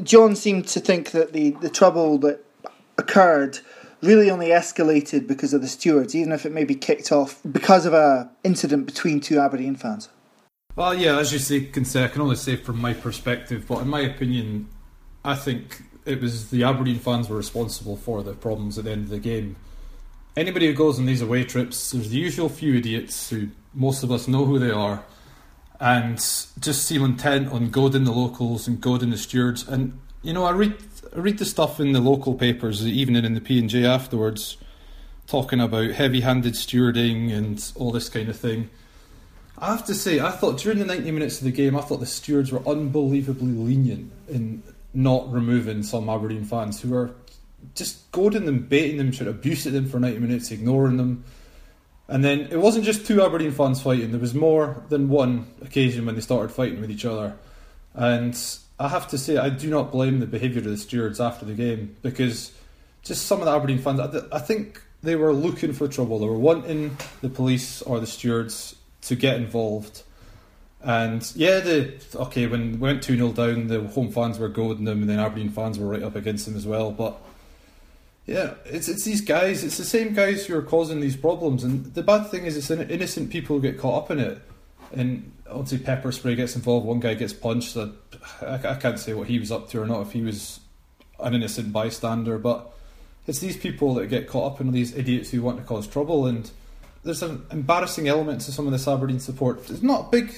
S2: Jon seemed to think that the, the trouble that occurred really only escalated because of the stewards, even if it maybe kicked off because of a incident between two Aberdeen fans.
S4: Well, yeah, as you say, can say, I can only say from my perspective, but in my opinion, I think it was the Aberdeen fans were responsible for the problems at the end of the game. Anybody who goes on these away trips, there's the usual few idiots who most of us know who they are, and just seem intent on goading the locals and goading the stewards. And you know, I read I read the stuff in the local papers, even in the P and J afterwards, talking about heavy-handed stewarding and all this kind of thing. I have to say, I thought during the 90 minutes of the game, I thought the stewards were unbelievably lenient in not removing some Aberdeen fans who were just goading them, baiting them, to abuse at them for 90 minutes, ignoring them. And then it wasn't just two Aberdeen fans fighting, there was more than one occasion when they started fighting with each other. And I have to say, I do not blame the behaviour of the stewards after the game because just some of the Aberdeen fans, I think they were looking for trouble. They were wanting the police or the stewards to get involved. And yeah, the okay when we went two 0 down, the home fans were goading them, and then Aberdeen fans were right up against them as well. But yeah, it's it's these guys, it's the same guys who are causing these problems. And the bad thing is, it's innocent people who get caught up in it. And obviously, pepper spray gets involved. One guy gets punched. I, I can't say what he was up to or not if he was an innocent bystander, but it's these people that get caught up in these idiots who want to cause trouble and there's an embarrassing element to some of this Aberdeen support. It's not a big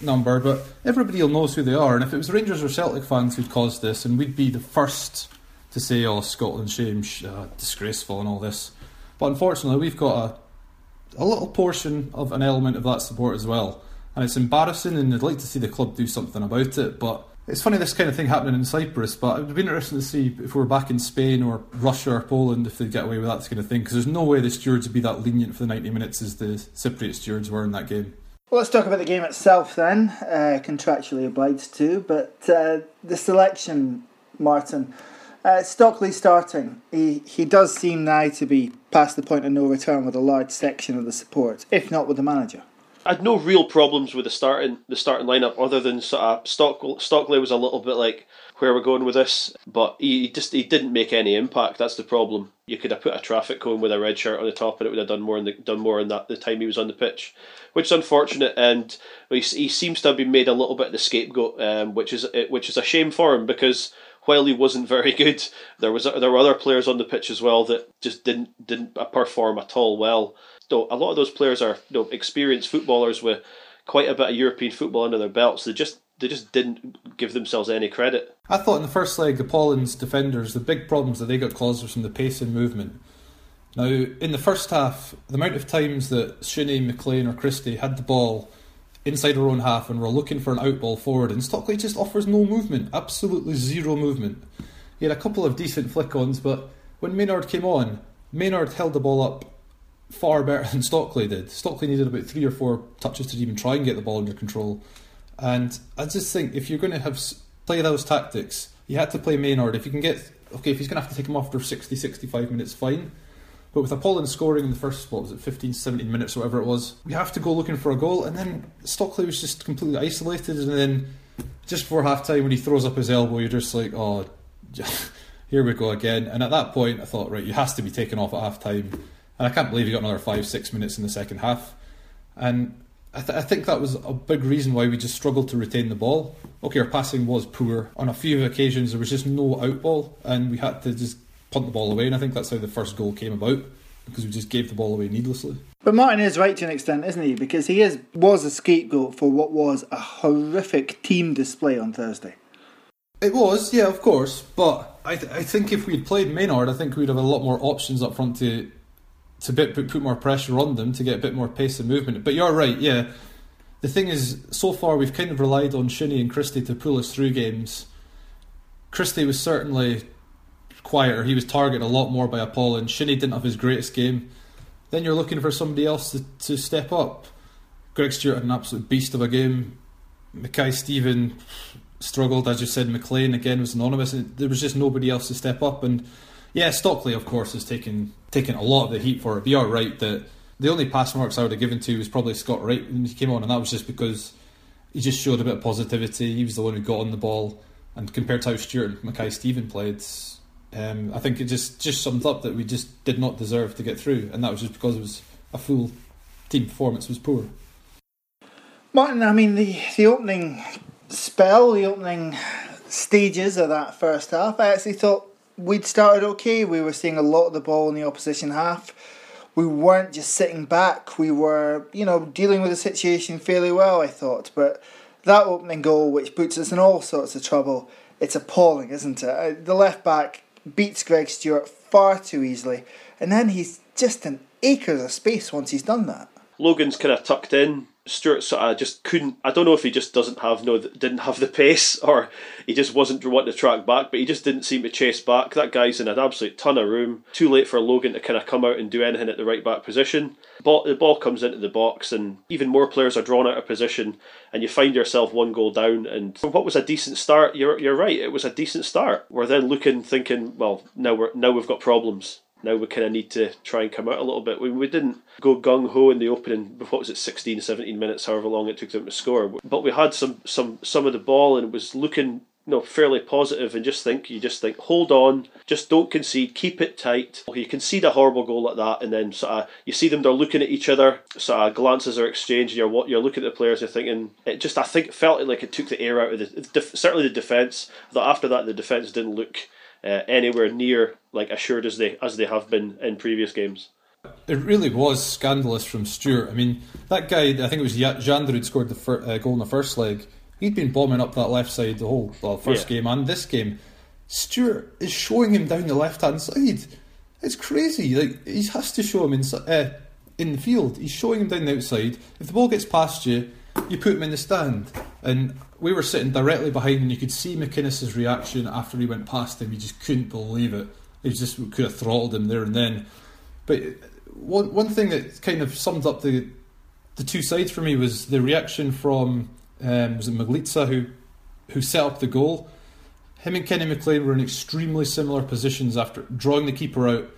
S4: number, but everybody will knows who they are. And if it was Rangers or Celtic fans who'd caused this, and we'd be the first to say, "Oh, Scotland shame, uh, disgraceful," and all this, But unfortunately, we've got a, a little portion of an element of that support as well. And it's embarrassing, and I'd like to see the club do something about it. But it's funny this kind of thing happening in Cyprus, but it would be interesting to see if we're back in Spain or Russia or Poland if they get away with that kind of thing. Because there's no way the stewards would be that lenient for the 90 minutes as the Cypriot stewards were in that game.
S2: Well, let's talk about the game itself then, uh, contractually obliged to. But uh, the selection, Martin. Uh, Stockley starting. He he does seem now to be past the point of no return with a large section of the support, if not with the manager.
S3: I had no real problems with the starting the starting lineup other than sort of Stock, Stockley was a little bit like where we're going with this, but he just he didn't make any impact. That's the problem. You could have put a traffic cone with a red shirt on the top, and it would have done more in the done more in that the time he was on the pitch, which is unfortunate. And he, he seems to have been made a little bit the scapegoat, um, which is which is a shame for him because while he wasn't very <laughs> good, there was there were other players on the pitch as well that just didn't didn't perform at all well. So a lot of those players are you know, experienced footballers with quite a bit of European football under their belts. They just they just didn't give themselves any credit.
S4: I thought in the first leg, the Apollon's defenders, the big problems that they got caused was from the pace and movement. Now, in the first half, the amount of times that Shinnie, McLean, or Christie had the ball inside our own half and we're looking for an outball forward, and Stockley just offers no movement, absolutely zero movement. He had a couple of decent flick ons, but when Maynard came on, Maynard held the ball up far better than Stockley did. Stockley needed about three or four touches to even try and get the ball under control. And I just think if you're going to have play those tactics, you had to play Maynard. If you can get okay, if he's going to have to take him off after 60, 65 minutes, fine. But with Apollon scoring in the first, what was it, 15, 17 minutes, or whatever it was, we have to go looking for a goal. And then Stockley was just completely isolated. And then just before half time, when he throws up his elbow, you're just like, oh, <laughs> here we go again. And at that point, I thought, right, you has to be taken off at half time. And I can't believe he got another five, six minutes in the second half. And I, th- I, think that was a big reason why we just struggled to retain the ball. Okay, our passing was poor. On a few occasions, there was just no outball, and we had to just punt the ball away. And I think that's how the first goal came about because we just gave the ball away needlessly.
S2: But Martin is right to an extent, isn't he? Because he is was a scapegoat for what was a horrific team display on Thursday.
S4: It was, yeah, of course. But I, th- I think if we'd played Maynard, I think we'd have a lot more options up front to to bit, put more pressure on them to get a bit more pace and movement. But you're right, yeah. The thing is, so far we've kind of relied on Shinnie and Christie to pull us through games. Christie was certainly quieter. He was targeted a lot more by Apollon, and Shinnie didn't have his greatest game. Then you're looking for somebody else to, to step up. Greg Stewart had an absolute beast of a game. Mackay Steven struggled, as you said. McLean again was anonymous. There was just nobody else to step up, and yeah, Stockley, of course, has taken taken a lot of the heat for it. But you're right that the only pass marks I would have given to was probably Scott Wright when he came on, and that was just because he just showed a bit of positivity. He was the one who got on the ball, and compared to how Stewart and Mackay Steven played, um, I think it just just sums up that we just did not deserve to get through, and that was just because it was a full team performance was poor.
S2: Martin, I mean the the opening spell, the opening stages of that first half, I actually thought we'd started okay. We were seeing a lot of the ball in the opposition half. We weren't just sitting back. We were, you know, dealing with the situation fairly well, I thought. But that opening goal, which puts us in all sorts of trouble, it's appalling, isn't it? Uh, the left back beats Greg Stewart far too easily, and then he's just an acres of space once he's done that.
S3: Logan's kind of tucked in Stewart sort of uh, just couldn't. I don't know if he just doesn't have no didn't have the pace <laughs> or he just wasn't wanting to track back, but he just didn't seem to chase back. That guy's in an absolute ton of room. Too late for Logan to kind of come out and do anything at the right back position. Ball, the ball comes into the box, and even more players are drawn out of position, and you find yourself one goal down. And what was a decent start? You're you're right. It was a decent start. We're then looking, thinking, well, now we're now we've got problems now we kind of need to try and come out a little bit. We, we didn't go gung ho in the opening. What was it, 16, 17 minutes, however long it took them to score. But we had some some some of the ball and it was looking you know, fairly positive and just think you just think hold on just don't concede keep it tight you concede a horrible goal like that and then sort of you see them they're looking at each other sort of glances are exchanged you're what you're looking at the players you're thinking it just I think felt like it took the air out of the certainly the defence that after that the defence didn't look uh, anywhere near like assured as they as they have been in previous games.
S4: It really was scandalous from Stewart. I mean, that guy, I think it was Jander who'd scored the fir- uh, goal in the first leg. He'd been bombing up that left side the whole well, first yeah. game and this game. Stewart is showing him down the left hand side. It's crazy. Like he has to show him in uh, in the field. He's showing him down the outside. If the ball gets past you, you put him in the stand. And we were sitting directly behind, and you could see McInnes's reaction after he went past him. He just couldn't believe it. He just could have throttled him there and then. But one one thing that kind of summed up the the two sides for me was the reaction from um, was it Maglica who who set up the goal. Him and Kenny McLean were in extremely similar positions after drawing the keeper out.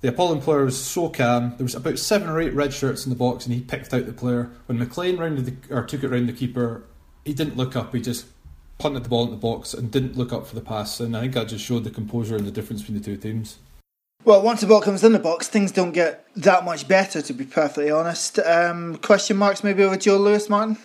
S4: The Apollon player was so calm. There was about seven or eight red shirts in the box, and he picked out the player. When McLean rounded the, or took it round the keeper, he didn't look up. He just punted the ball into the box and didn't look up for the pass. And I think that just showed the composure and the difference between the two teams.
S2: Well, once the ball comes in the box, things don't get that much better, to be perfectly honest. Um, question marks maybe over Joe Lewis, Martin?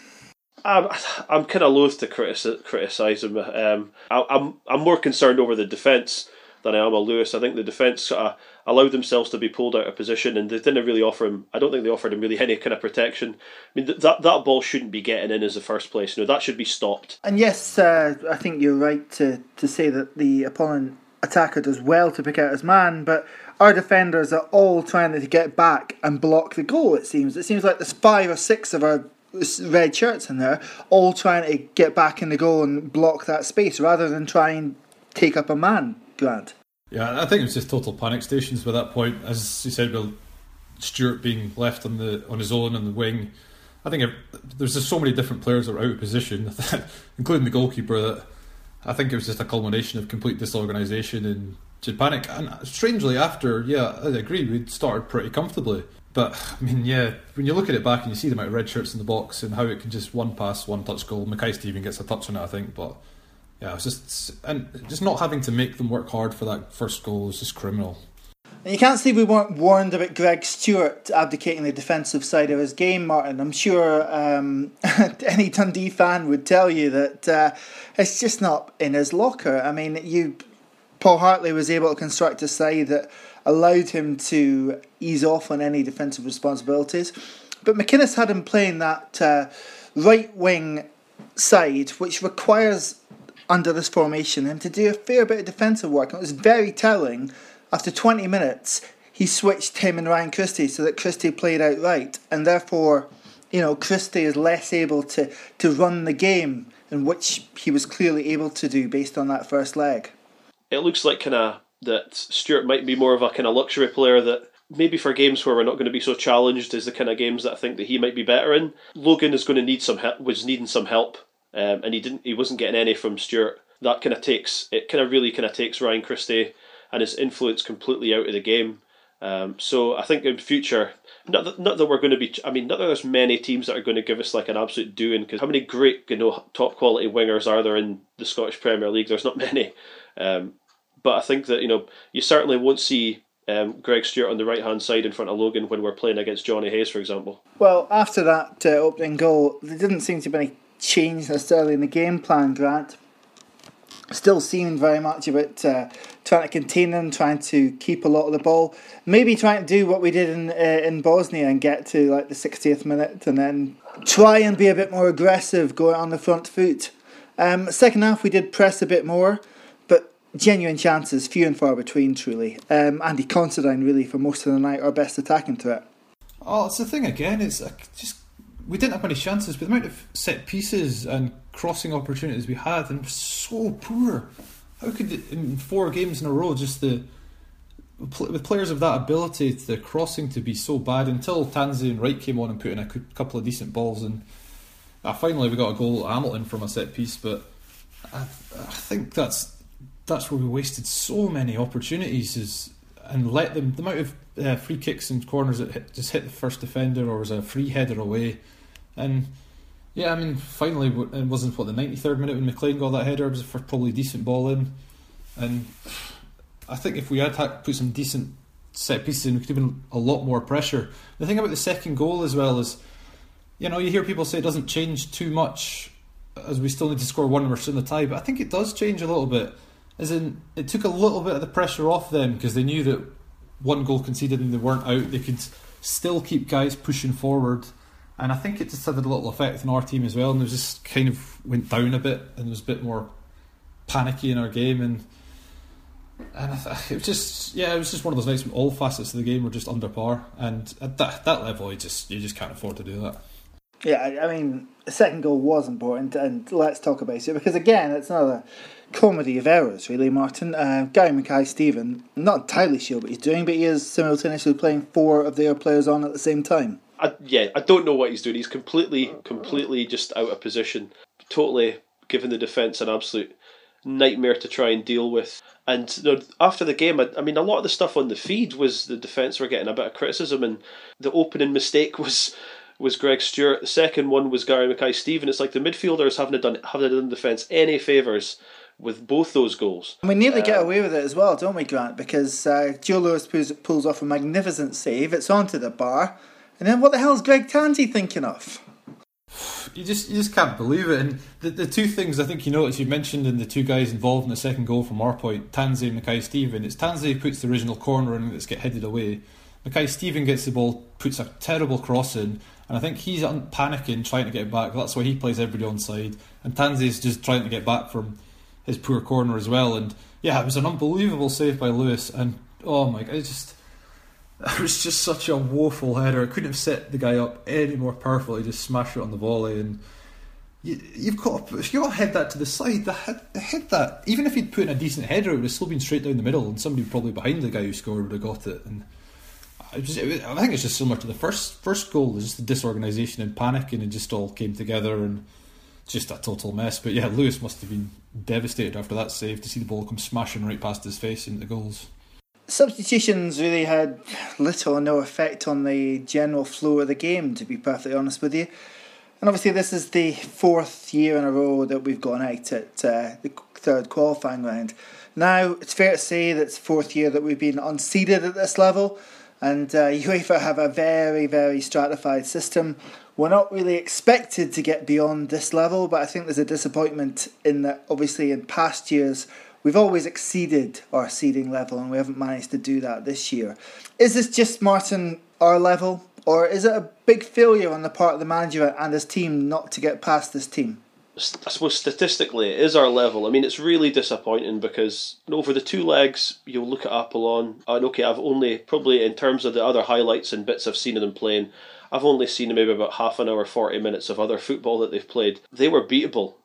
S3: I'm, I'm kind of loath to criticise him. Um, I, I'm I'm more concerned over the defence than I am a Lewis. I think the defence sort of allowed themselves to be pulled out of position, and they didn't really offer him. I don't think they offered him really <laughs> any kind of protection. I mean, that that ball shouldn't be getting in as the first place. You know, that should be stopped.
S2: And yes, uh, I think you're right to to say that the opponent attacker does well to pick out his man, but our defenders are all trying to get back and block the goal. It seems. It seems like there's five or six of our red shirts in there, all trying to get back in the goal and block that space rather than try and take up a man. Grant.
S4: Yeah, I think it was just total panic stations by that point. As you said, Bill Stewart being left on the on his own on the wing. I think there's just so many different players that were out of position, <laughs> including the goalkeeper. That I think it was just a culmination of complete disorganisation and panic. And strangely, after yeah, I agree, we started pretty comfortably. But I mean, yeah, when you look at it back and you see the amount of red shirts in the box and how it can just one pass, one touch goal. Mackay Steven gets a touch on it, I think, but yeah, it's just and just not having to make them work hard for that first goal is just criminal.
S2: And you can't say we weren't warned about Greg Stewart abdicating the defensive side of his game, Martin. I'm sure um, <laughs> any Dundee fan would tell you that uh, it's just not in his locker. I mean, you, Paul Hartley was able to construct a side that allowed him to ease off on any defensive responsibilities, but McInnes had him playing that uh, right wing side, which requires under this formation and to do a fair bit of defensive work. And it was very telling. After 20 minutes, he switched him and Ryan Christie so that Christie played out right, and therefore, you know, Christie is less able to, to run the game, in which he was clearly able to do based on that first leg.
S3: It looks like kind of that Stewart might be more of a kind of luxury player that maybe for games where we're not going to be so challenged as the kind of games that I think that he might be better in. Logan is going to need some help. Was needing some help um, and he didn't. He wasn't getting any from Stewart. That kind of takes it. Kind of really kind of takes Ryan Christie and his influence completely out of the game. Um, so I think in future, not that, not that we're going to be. I mean, not that there's many teams that are going to give us like an absolute doing. Because how many great, you know, top quality wingers are there in the Scottish Premier League? There's not <laughs> many. Um, but I think that you know you certainly won't see um, Greg Stewart on the right hand side in front of Logan when we're playing against Johnny Hayes, for example.
S2: Well, after that uh, opening goal, there didn't seem to be any change necessarily in the game plan, Grant. Still seemed very much about uh, trying to contain them, trying to keep a lot of the ball. Maybe trying to do what we did in uh, in Bosnia and get to like the 60th minute and then try and be a bit more aggressive, going on the front foot. Um, second half, we did press a bit more, but genuine chances, few and far between, truly. Um, Andy Considine, really, for most of the night, our best attacking threat.
S4: Oh, it's the thing again. It's just we didn't have many chances, but the amount of set pieces and crossing opportunities we had, and so poor. How could in four games in a row just the with players of that ability, the crossing to be so bad until Tansey and Wright came on and put in a couple of decent balls, and uh, finally we got a goal at Hamilton from a set piece. But I, I think that's that's where we wasted so many opportunities is and let them the amount of uh, free kicks and corners that hit, just hit the first defender or was a free header away and yeah, I mean, finally, it wasn't what the ninety third minute when McLean got that header. It was for probably decent ball in, and I think if we had put some decent set pieces in, we could have been a lot more pressure. The thing about the second goal as well is, you know, you hear people say it doesn't change too much, as we still need to score one we're in the tie. But I think it does change a little bit. As in, it took a little bit of the pressure off them because they knew that one goal conceded and they weren't out. They could still keep guys pushing forward and I think it just had a little effect on our team as well. And it just kind of went down a bit and was a bit more panicky in our game. And And it was just, yeah, it was just one of those nights when all facets of the game were just under par, and at that that level, you just you just can't afford to do that.
S2: Yeah, I mean, the second goal was important, and let's talk about it because again, it's another comedy of errors, really, Martin. Uh, Gary Mackay Steven, not entirely sure what he's doing, but he is simultaneously playing four of their players on at the same time.
S3: I, yeah, I don't know what he's doing. He's completely, completely just out of position. Totally giving the defence an absolute nightmare to try and deal with. And you know, after the game, I, I, mean, a lot of the stuff on the feed was the defence were getting a bit of criticism, and the opening mistake <laughs> was was Greg Stewart. The second one was Gary Mackay Steven. It's like the midfielders haven't done haven't done the defence any favours with both those goals.
S2: And we nearly uh, get away with it as well, don't we, Grant? Because uh, Joe Lewis pulls, pulls off a magnificent save. It's onto the bar, and then what the hell is Greg Tansey thinking of?
S4: You just you just can't believe it. And the, the two things I think you noticed you mentioned in the two guys involved in the second goal from our point, Tansey and Mackay Steven. It's Tansey who puts the original corner and it's get headed away. Mackay Steven gets the ball, puts a terrible cross in, and I think he's panicking trying to get back. That's why he plays everybody on side, and Tansey's just trying to get back from his poor corner as well. And yeah, it was an unbelievable save by Lewis. And oh my god, it just <laughs> it was just such a woeful header. I couldn't have set the guy up any more perfectly. Just smash it on the volley and. You, have got if you head that to the side, the head, the head that even if he'd put in a decent header, it would have still been straight down the middle, and somebody probably behind the guy who scored would have got it. And I, just, I think it's just similar to the first first goal. There's just the disorganisation and panic, and it just all came together, and just a total mess. But yeah, Lewis must have been devastated after that save to see the ball come smashing right past his face into the goals.
S2: Substitutions really had little or no effect on the general flow of the game, to be perfectly honest with you. And obviously, this is the fourth year in a row that we've gone out at uh, the third qualifying round. Now, it's fair to say that it's fourth year that we've been unseeded at this level, and uh, <laughs> UEFA have a very, very stratified system we're not really expected to get beyond this level, but I think there's a disappointment in that obviously in past years we've always exceeded our seeding level and we haven't managed to do that this year. Is this just Martin our level or is it a big failure on the part of the manager and his team not to get past this team?
S3: I suppose statistically it is our level. I mean, it's really disappointing because you know, over the two legs, you'll look at Apollon, and okay, I've only probably in terms of the other highlights and bits I've seen of them playing, I've only seen maybe about half an hour, forty minutes of other football that they've played. They were beatable.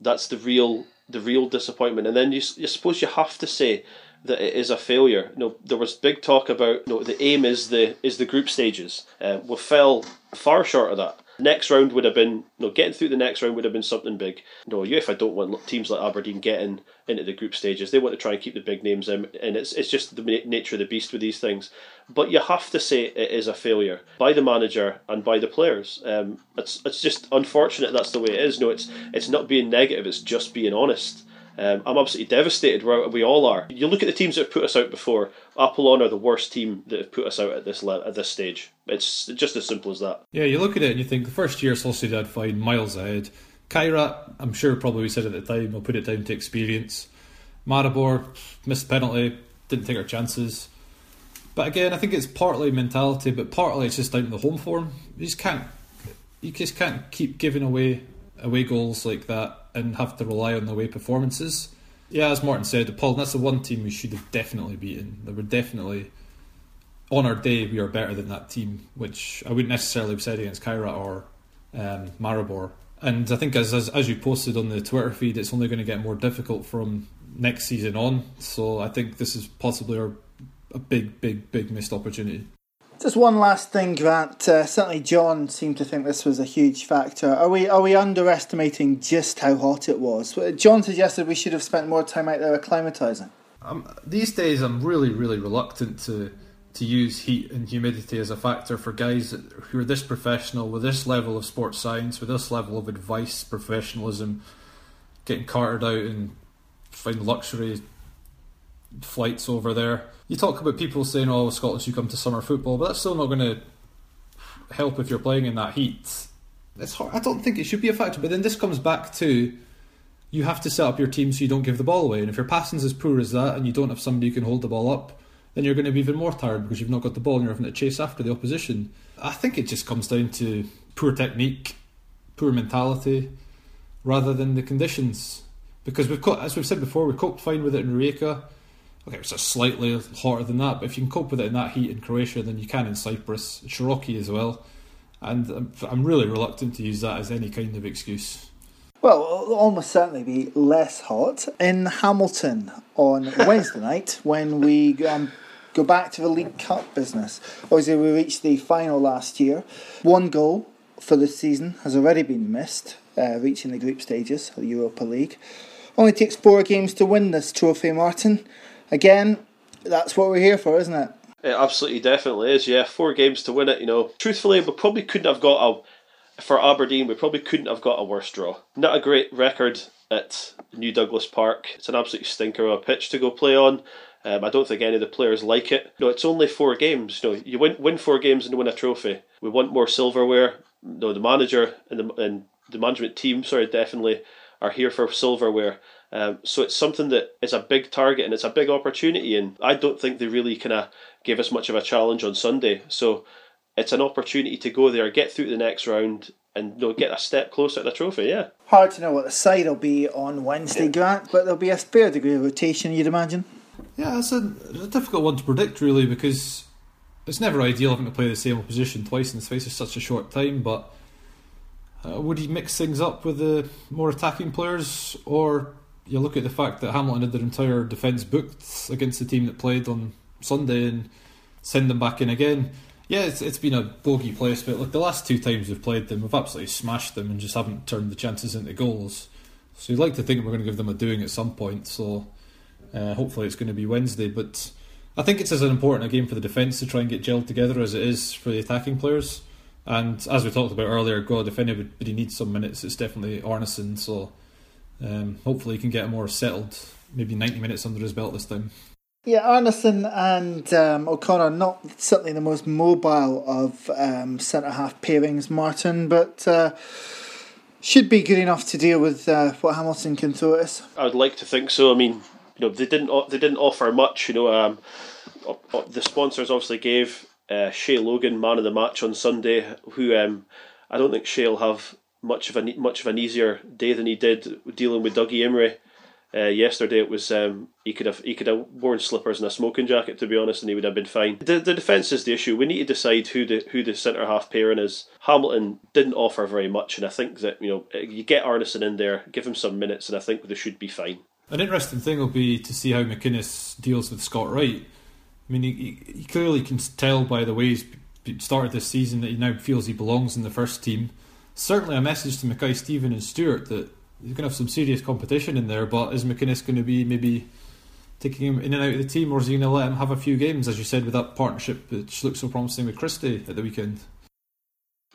S3: That's the real the real disappointment. And then you, you suppose you have to say that it is a failure. You know, there was big talk about you know, the aim is the is the group stages. Uh, we fell far short of that. Next round would have been no getting through the next round would have been something big. No, UEFA don't want teams like Aberdeen getting into the group stages. They want to try and keep the big names in, and it's it's just the nature of the beast with these things. But you have to say it is a failure by the manager and by the players. Um, it's it's just unfortunate that's the way it is. No, it's it's not being negative. It's just being honest. Um, I'm absolutely devastated. Where we all are. You look at the teams that have put us out before. Apollon are the worst team that have put us out at this le- at this stage. It's just as simple as that.
S4: Yeah, you look at it and you think the first year Sociedad fine, miles ahead. Kairat, I'm sure probably we said at the time, we'll put it down to experience. Maribor missed penalty, didn't take our chances. But again, I think it's partly mentality, but partly it's just down to the home form. You just can't, you just can't keep giving away away goals like that and have to rely on the away performances. Yeah, as Martin said, Paul, that's the one team we should have definitely beaten. They were definitely on our day we are better than that team, which I wouldn't necessarily have said against Kairat or um, Maribor. And I think as, as as you posted on the Twitter feed, it's only going to get more difficult from next season on. So I think this is possibly our, a big, big, big missed opportunity.
S2: Just one last thing, Grant. Uh, certainly, Jon seemed to think this was a huge factor. Are we are we underestimating just how hot it was? Jon suggested we should have spent more time out there acclimatising.
S4: Um, these days, I'm really, really reluctant to to use heat and humidity as a factor for guys who are this professional with this level of sports science, with this level of advice, professionalism, getting carted out and find luxury flights over there. You talk about people saying, "Oh, Scotland should come to summer football," but that's still not going to help if you're playing in that heat. It's hard. I don't think it should be a factor. But then this comes back to you have to set up your team so you don't give the ball away. And if your passing's as poor as that, and you don't have somebody who can hold the ball up, then you're going to be even more tired because you've not got the ball and you're having to chase after the opposition. I think it just comes down to poor technique, poor mentality, rather than the conditions. Because we've as we've said before, we coped fine with it in Rijeka Okay, it's just slightly hotter than that, but if you can cope with it in that heat in Croatia, then you can in Cyprus, Siroki as well. And I'm really reluctant to use that as any kind of excuse.
S2: Well, it'll almost certainly be less hot in Hamilton on <laughs> Wednesday night when we um, go back to the League Cup business. Obviously, we reached the final last year. One goal for the season has already been missed, uh, reaching the group stages of the Europa League. Only takes four games to win this trophy, Martin. Again, that's what we're here for, isn't it?
S3: It absolutely definitely is, yeah. Four games to win it, you know. Truthfully, we probably couldn't have got a for Aberdeen, we probably couldn't have got a worse draw. Not a great record at New Douglas Park. It's an absolute stinker of a pitch to go play on. Um, I don't think any of the players like it. No, it's only four games. No, you win win four games and win a trophy. We want more silverware. No, the manager and the and the management team, sorry, definitely are here for silverware. Um, so it's something that is a big target and it's a big opportunity. And I don't think they really kind of gave us much of a challenge on Sunday. So it's an opportunity to go there, get through to the next round, and you know, get a step closer to the trophy. Yeah.
S2: Hard to know what the side will be on Wednesday, yeah. Grant, but there'll be a fair degree of rotation, you'd imagine.
S4: Yeah, it's a, a, difficult one to predict, really, because it's never ideal having to play the same opposition twice in the space of such a short time. But uh, would he mix things up with the more attacking players, or you look at the fact that Hamilton had their entire defence booked against the team that played on Sunday and send them back in again? Yeah, it's, it's been a bogey place, but look, the last two times we've played them, we've absolutely smashed them and just haven't turned the chances into goals. So you'd like to think we're going to give them a doing at some point. So uh, hopefully it's going to be Wednesday. But I think it's as important a game for the defence to try and get gelled together as it is for the attacking players. And as we talked about earlier, God, if anybody needs some minutes, it's definitely Arnason. So um, hopefully he can get a more settled, maybe 90 minutes under his belt this time.
S2: Yeah, Arnason and um, O'Connor not certainly the most mobile of um, centre half pairings, Martin, but uh, should be good enough to deal with uh, what Hamilton can throw at us.
S3: I would like to think so. I mean, you know, they didn't they didn't offer much. You know, um, the sponsors obviously gave uh, Shay Logan man of the match on Sunday, who um, I don't think Shay will have much of a much of an easier day than he did dealing with Dougie Imrie. Uh, yesterday it was um, he could have he could have worn slippers and a smoking jacket to be honest, and he would have been fine. The the defence is the issue. We need to decide who the who the centre half pairing is. Hamilton didn't offer very much, and I think that you know you get Arnason in there, give him some minutes, and I think they should be fine.
S4: An interesting thing will be to see how McInnes deals with Scott Wright. I mean, he, he clearly can tell by the way he's started this season that he now feels he belongs in the first team. Certainly, a message to Mackay, Steven, and Stewart that he's going to have some serious competition in there. But is McInnes going to be maybe taking him in and out of the team, or is he going to let him have a few games, as you said, with that partnership which looks so promising with Christie at the weekend?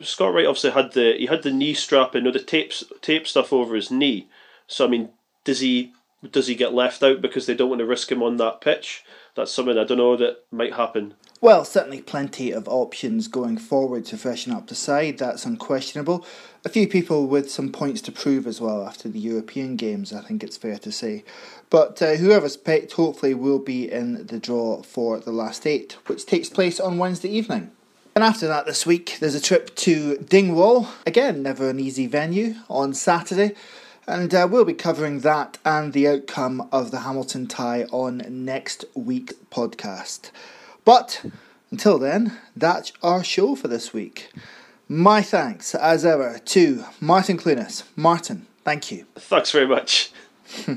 S3: Scott Wright obviously had the he had the knee strap and you know, the tape tape stuff over his knee. So I mean, does he does he get left out because they don't want to risk him on that pitch? That's something I don't know that might happen.
S2: Well, certainly plenty of options going forward to freshen up the side, that's unquestionable. A few people with some points to prove as well after the European Games, I think it's fair to say. But uh, whoever's picked hopefully will be in the draw for the last eight, which takes place on Wednesday evening. And after that, this week, there's a trip to Dingwall. Again, never an easy venue on Saturday. And uh, we'll be covering that and the outcome of the Hamilton tie on next week's podcast. But until then, that's our show for this week. My thanks, as ever, to Martin Clunas. Martin, thank you.
S3: Thanks very much.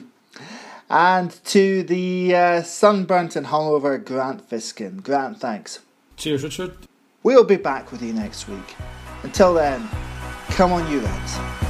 S3: <laughs>
S2: and to the uh, sunburnt and hungover Grant Fiskin. Grant, thanks.
S4: Cheers, Richard.
S2: We'll be back with you next week. Until then, come on, you Reds.